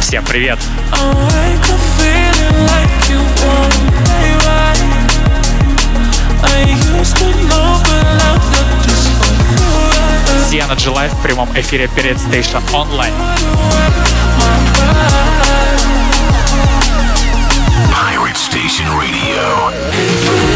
Всем привет! Сиана Live в прямом эфире перед Station Online. You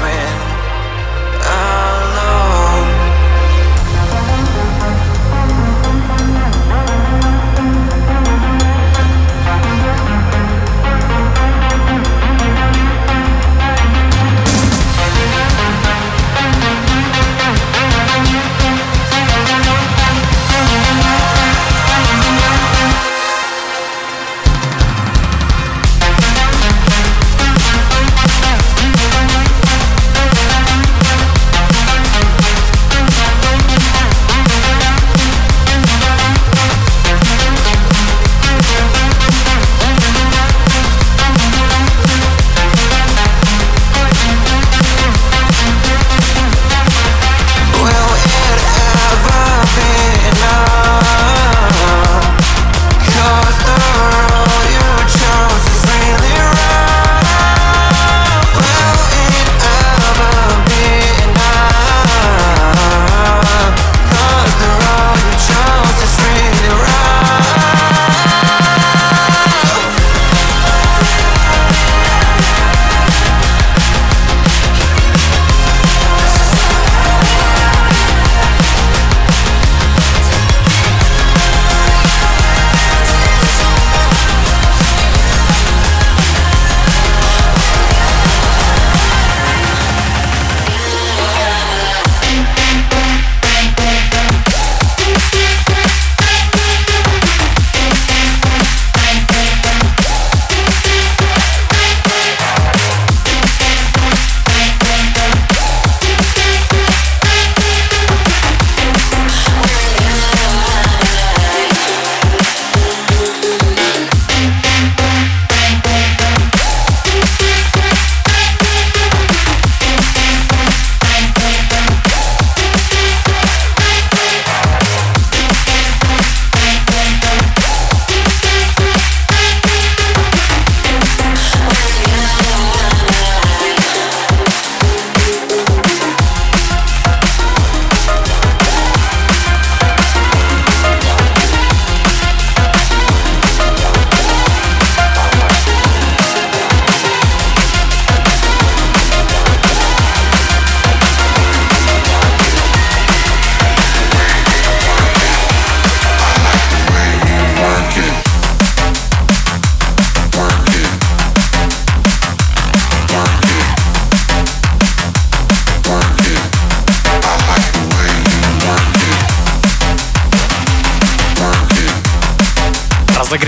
man.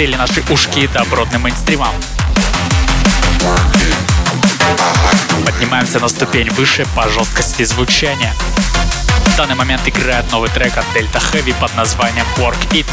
Разогрели наши ушки добротным мейнстримом. Поднимаемся на ступень выше по жесткости звучания. В данный момент играет новый трек от Delta Heavy под названием Work It.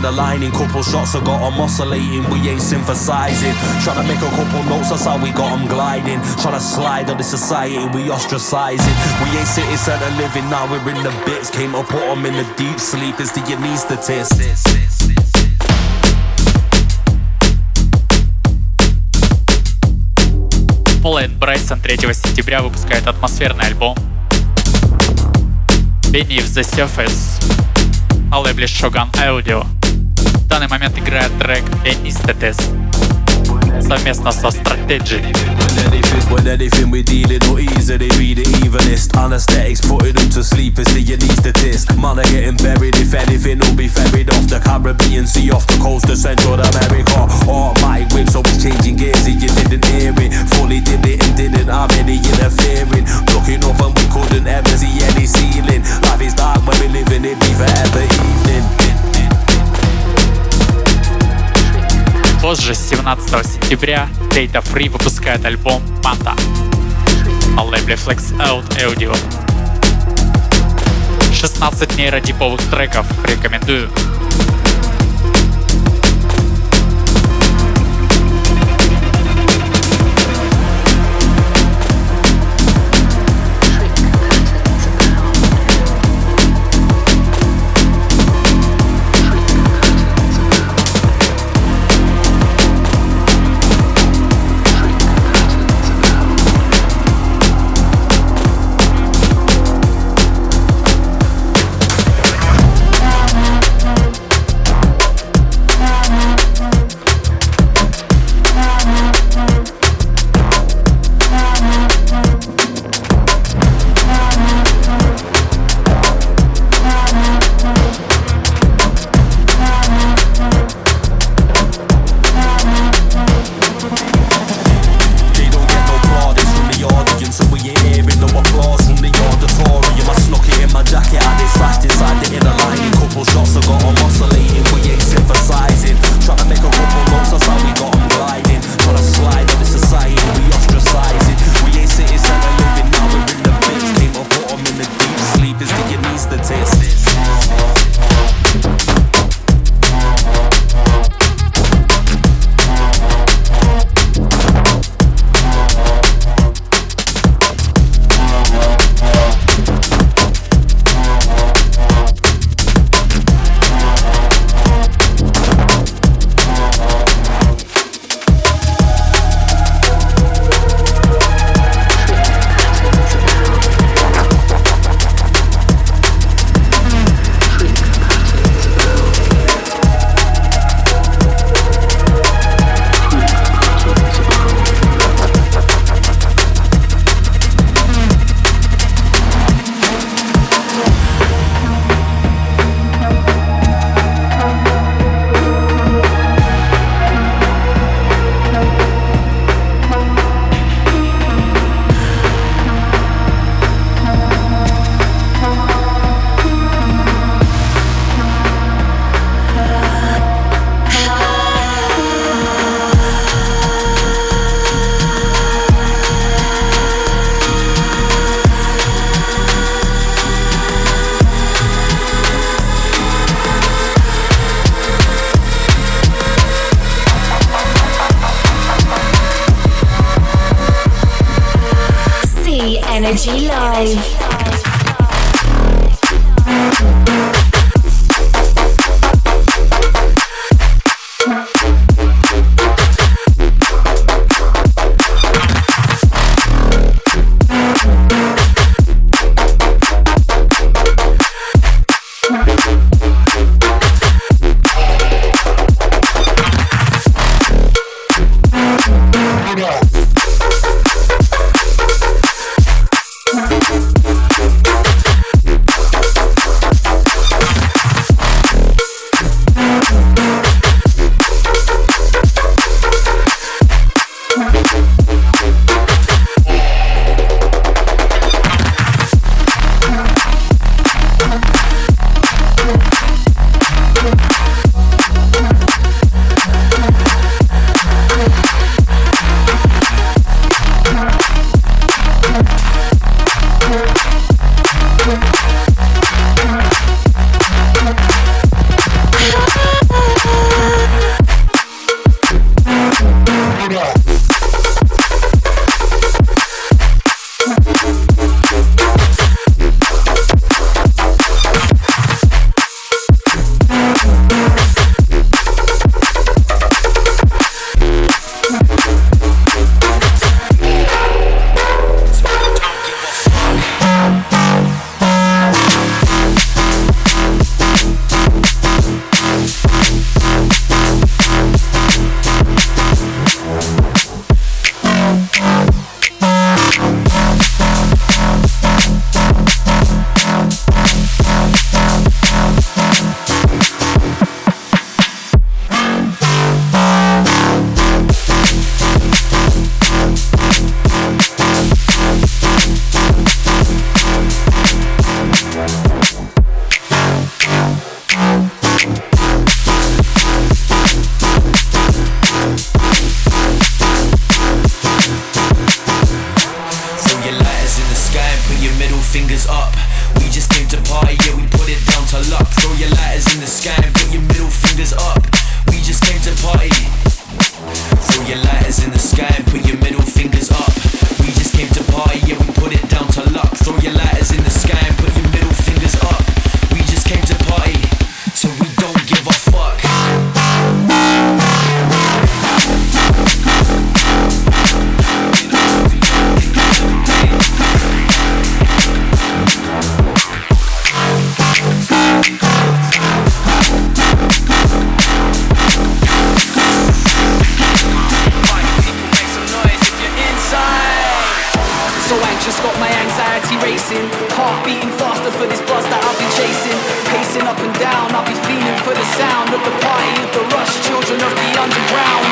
inside the inner lining. Couple shots, I got them oscillating, we ain't synthesizing. Trying to make a couple notes, that's how we got them gliding. Trying to slide on the society, we ostracizing. We ain't city center living now, we're in the bits. Came to put them in the deep sleep, it's the anesthetist. Полайн Брайсон 3 сентября выпускает атмосферный альбом Beneath the Surface на лейбле Shogun Audio. данный момент играет трек Anaesthetist совместно со Strategy. When anything we dealing or easily be the evenest. Anesthetics putting them to sleep is the anesthetist. Man are getting buried if anything will be ferried off the Caribbean Sea, off the coast of Central America. Automatic whips always changing gears if you didn't hear it. Fully did it and didn't have any interfering. Looking up and we couldn't ever see any ceiling. Life is dark when we live in it, be forever evening. Позже, 17 сентября, Data Free выпускает альбом Manta на лейбле Flex Out Audio. 16 нейродиповых треков рекомендую. beating faster for this buzz that I've been chasing. Pacing up and down, I'll be feeling for the sound of the party, of the rush, children of the underground.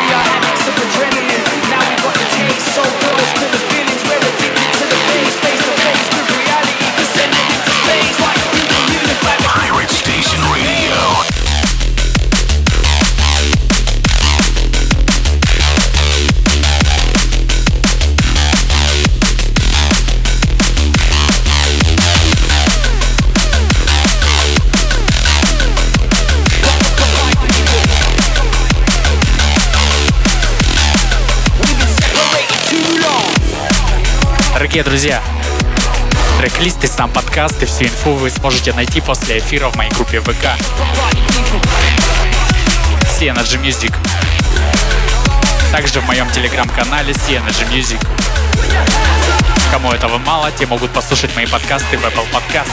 Дорогие друзья, трек-лист сам подкаст и всю инфу вы сможете найти после эфира в моей группе ВК. CNG Music. Также в моем телеграм-канале CNG Music. Кому этого мало, те могут послушать мои подкасты в Apple Podcast.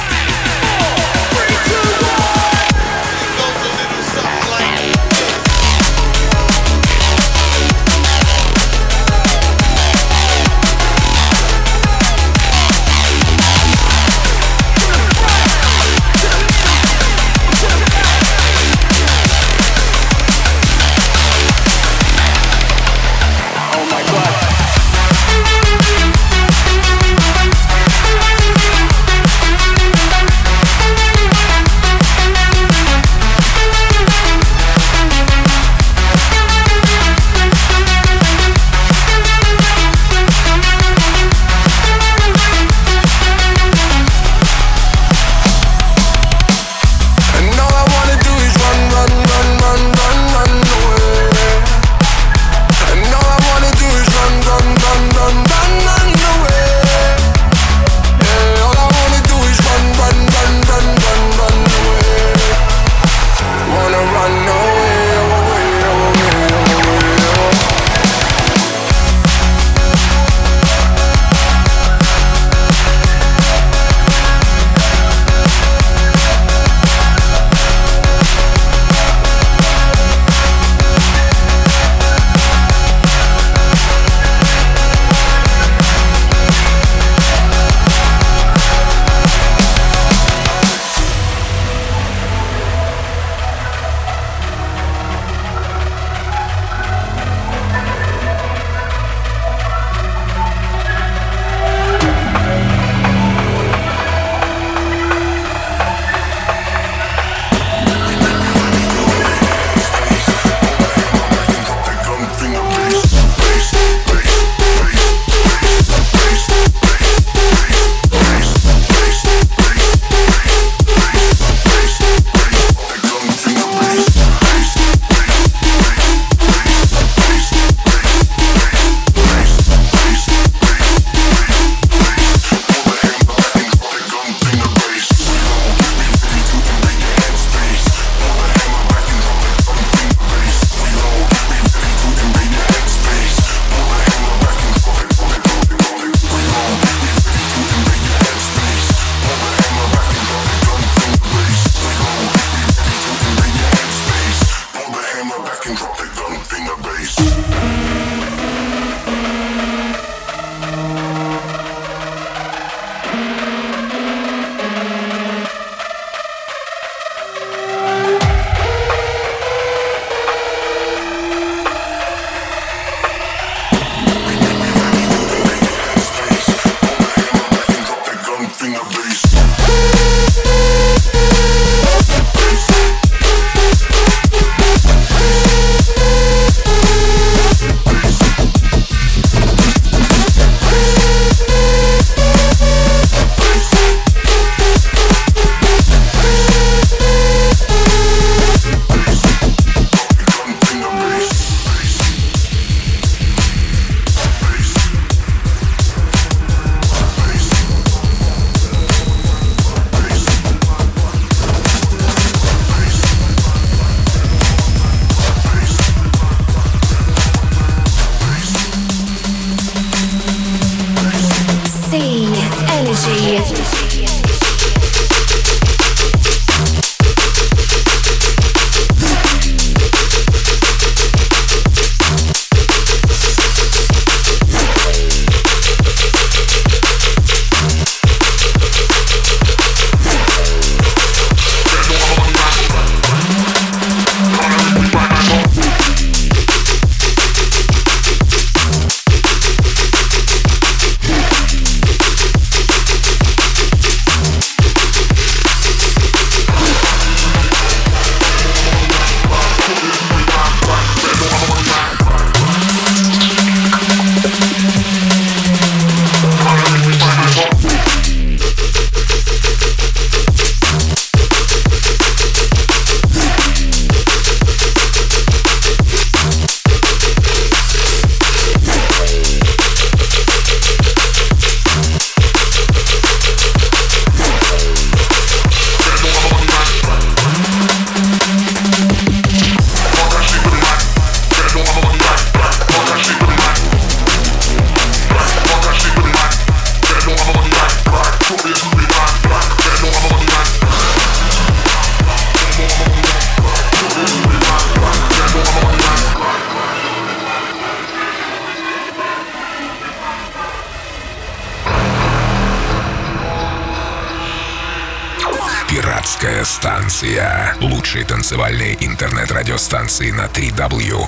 W.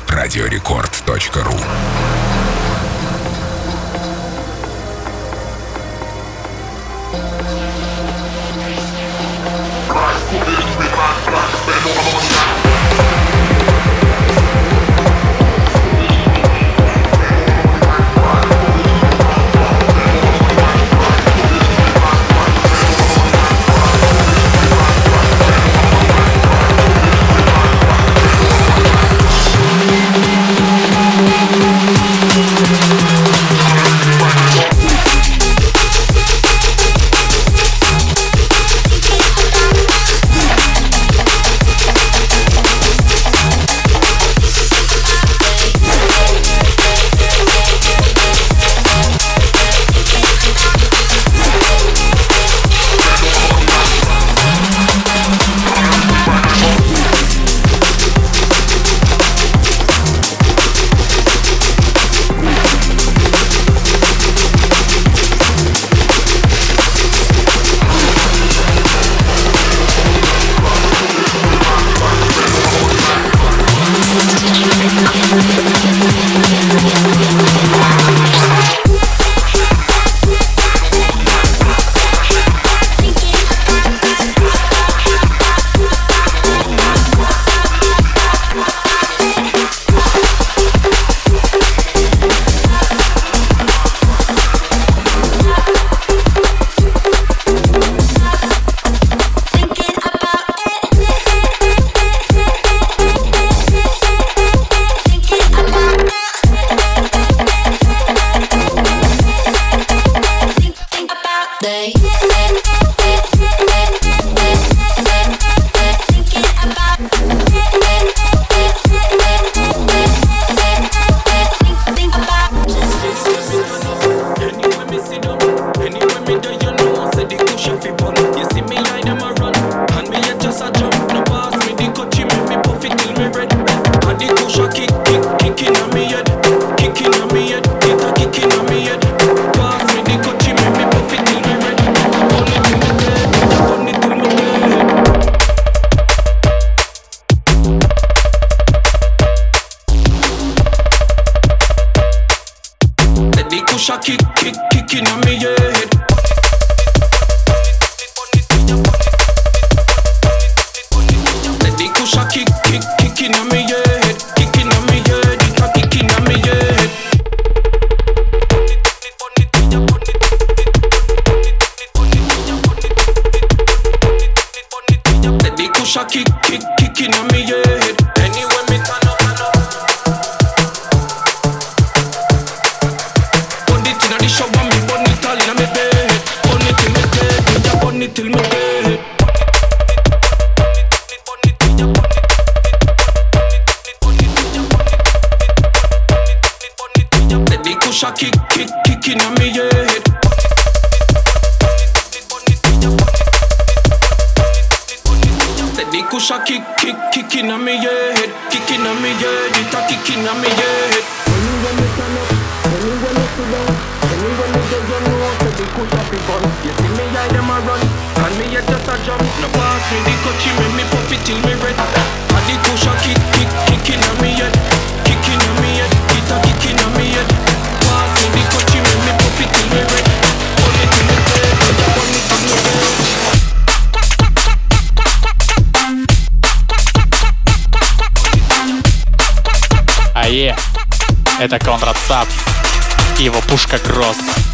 The cushion kick, kick, kick inna me, yeah, head, kick inna me, yeah, it a kick inna me, yeah, head. When you when you to up, when you when you to down, when you when you to your nose, so the cushion be fun. You see me, I them a run, and me head just a jump. No pass me the cushion, make me pop it till me red. And the cushion kick, kick, kick inna me, yeah, kicking on me, head, it a kicking on me, head. Pass me the cushion, make me pop it till me red. Это Конрад Сап и его пушка Гросс.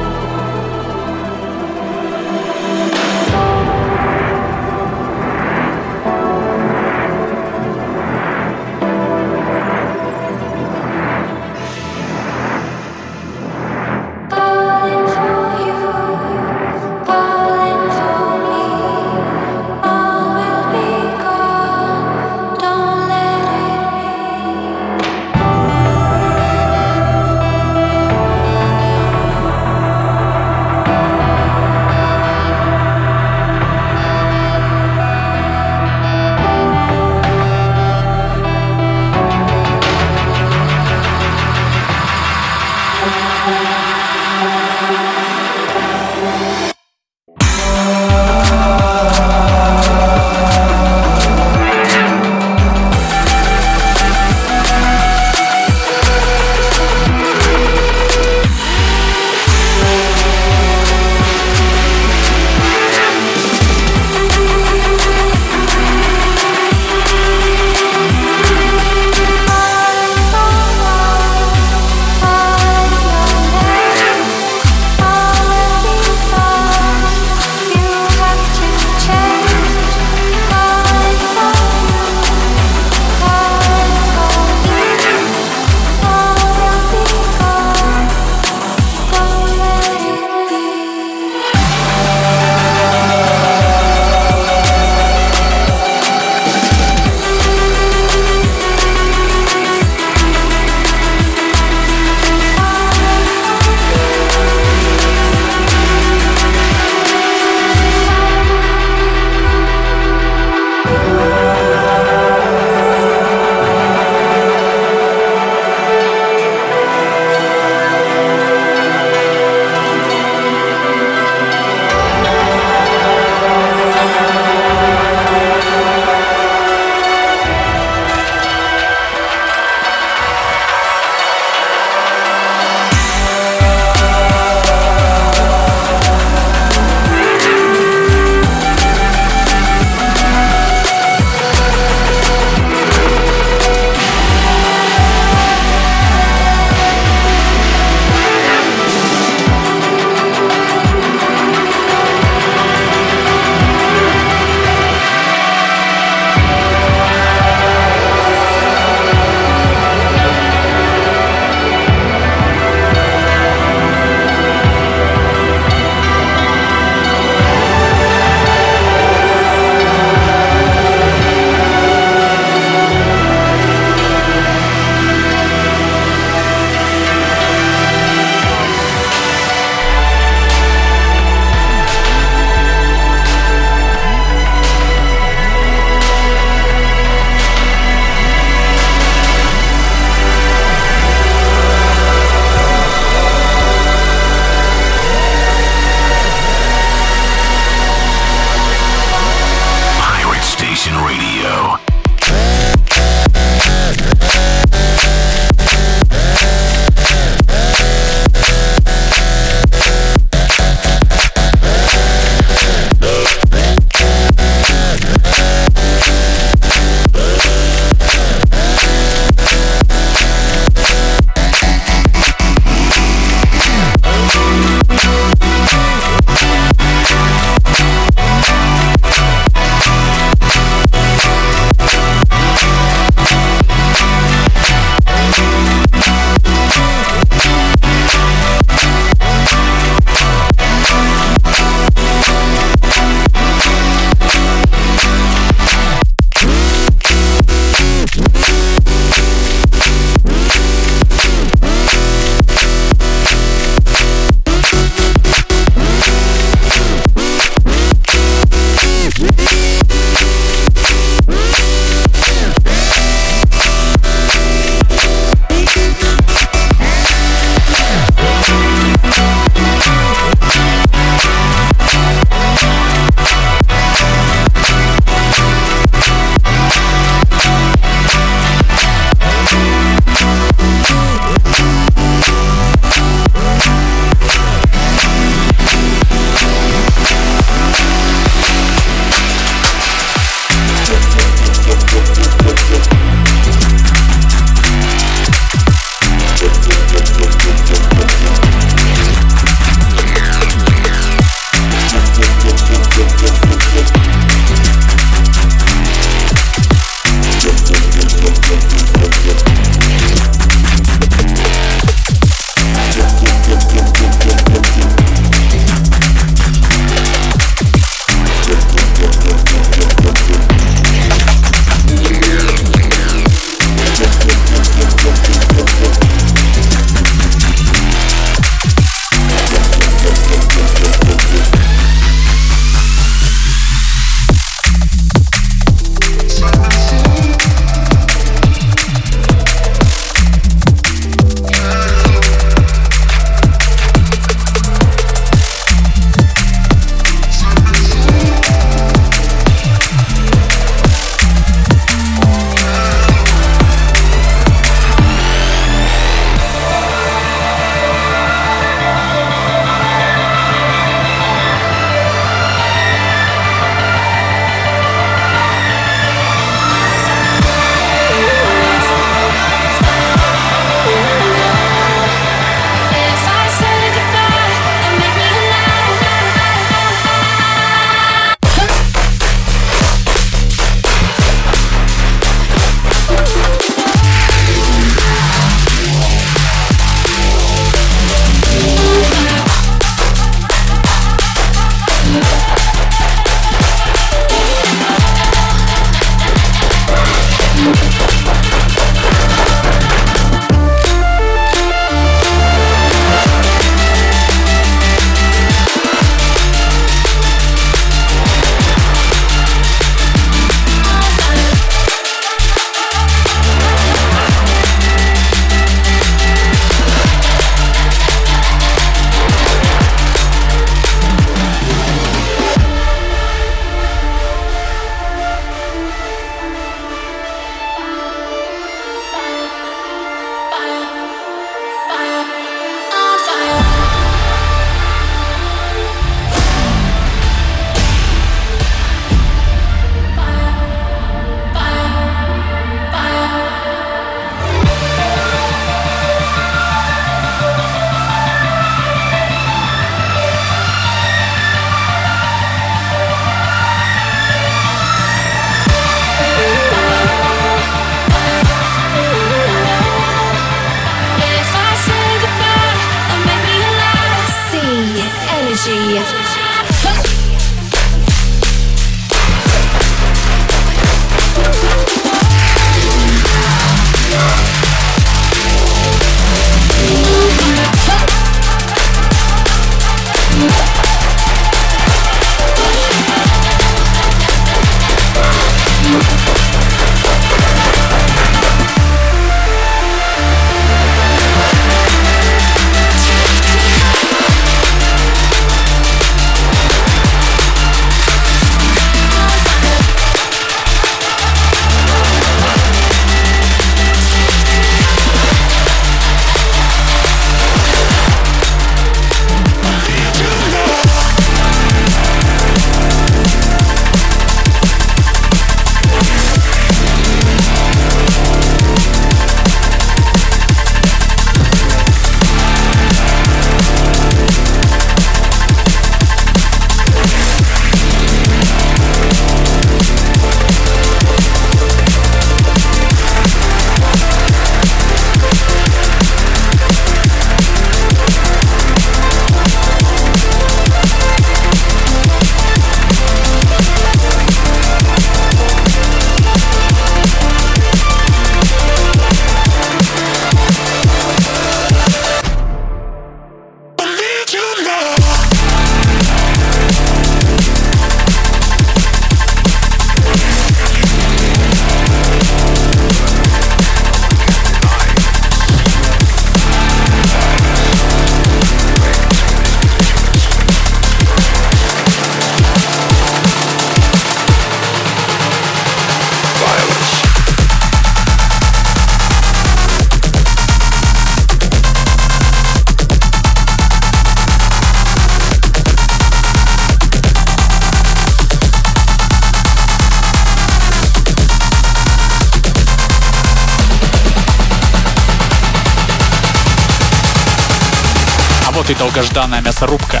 вот и долгожданная мясорубка.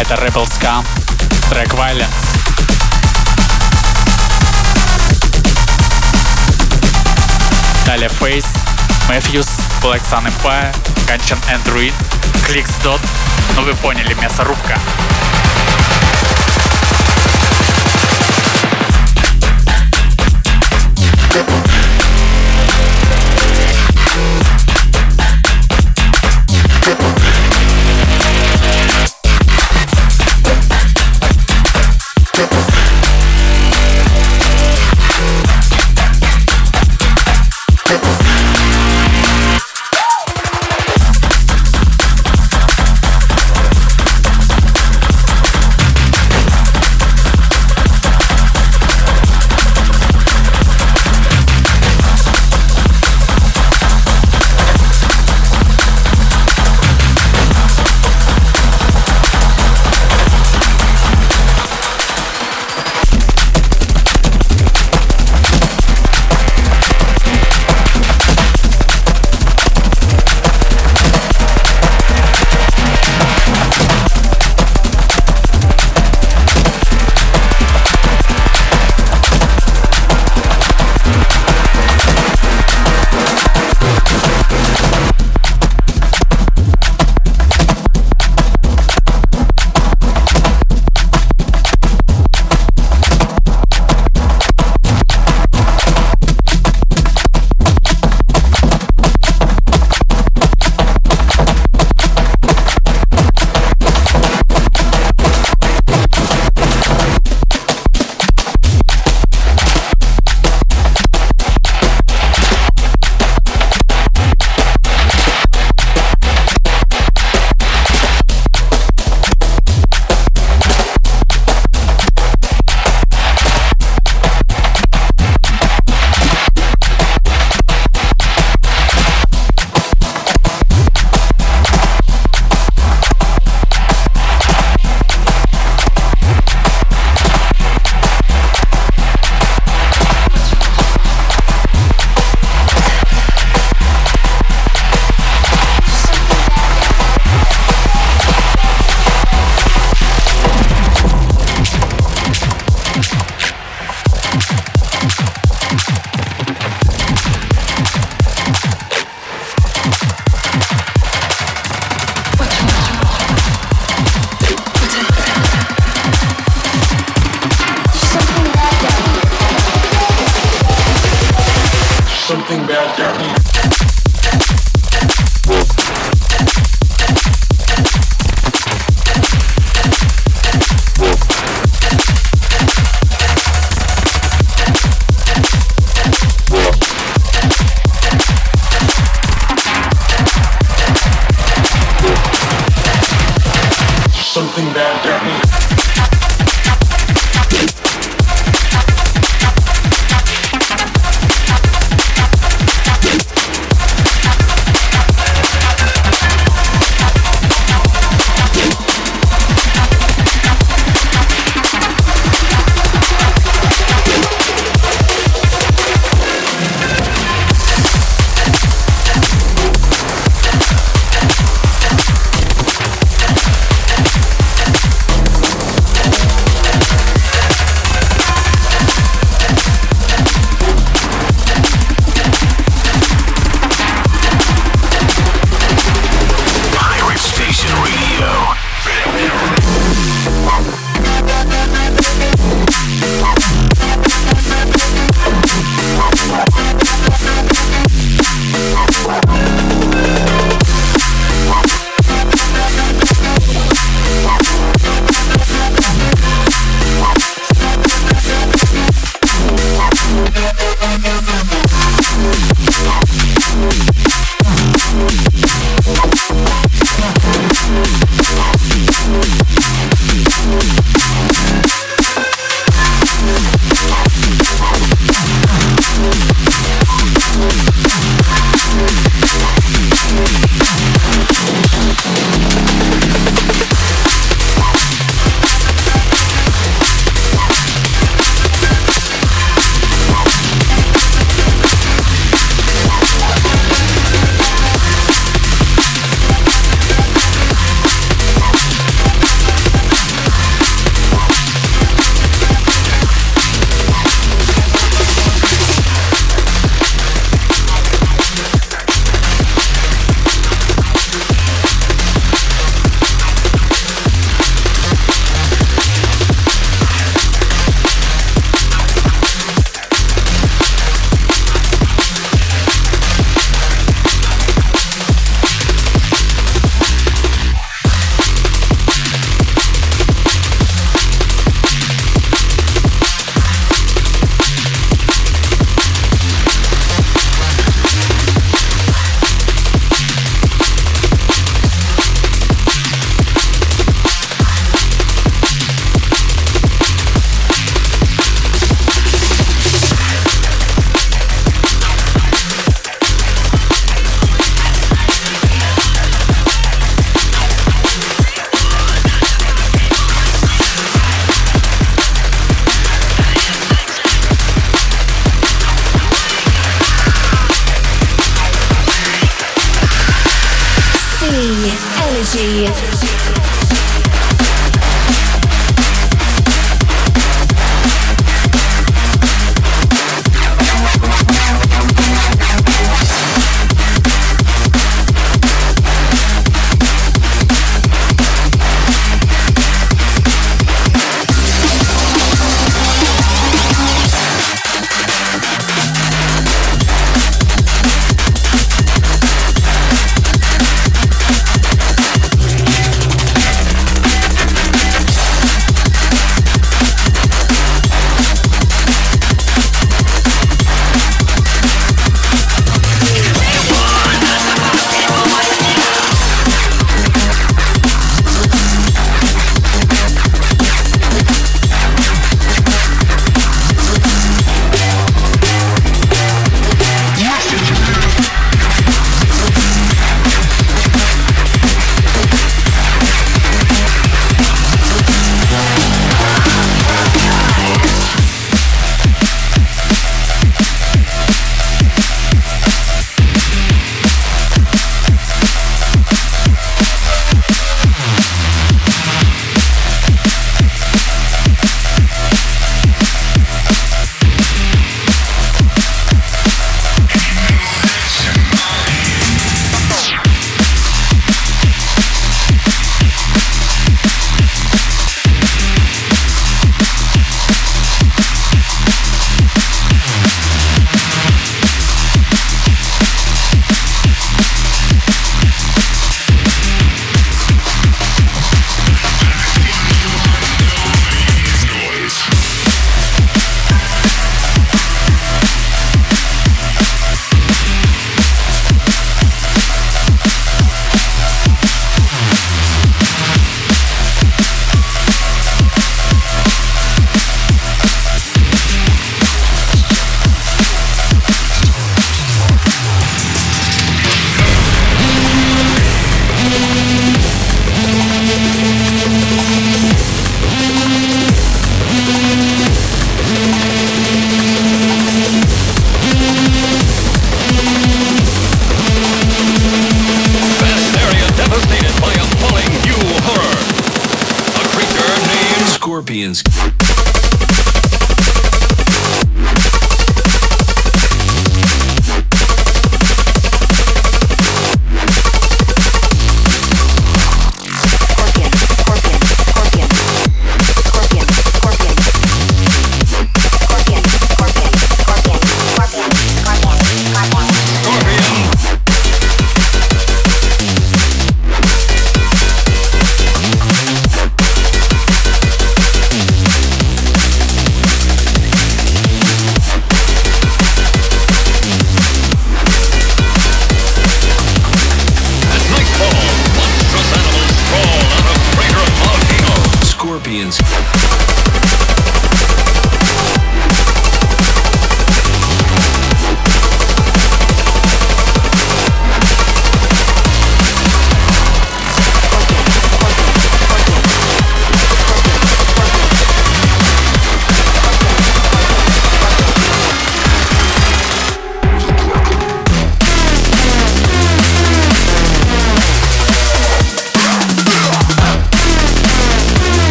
Это Rebel Scam, трек Violence. Далее Face, Matthews, Black Sun Empire, Gungeon Android, Clicks Dot. Ну вы поняли, мясорубка. Yeah.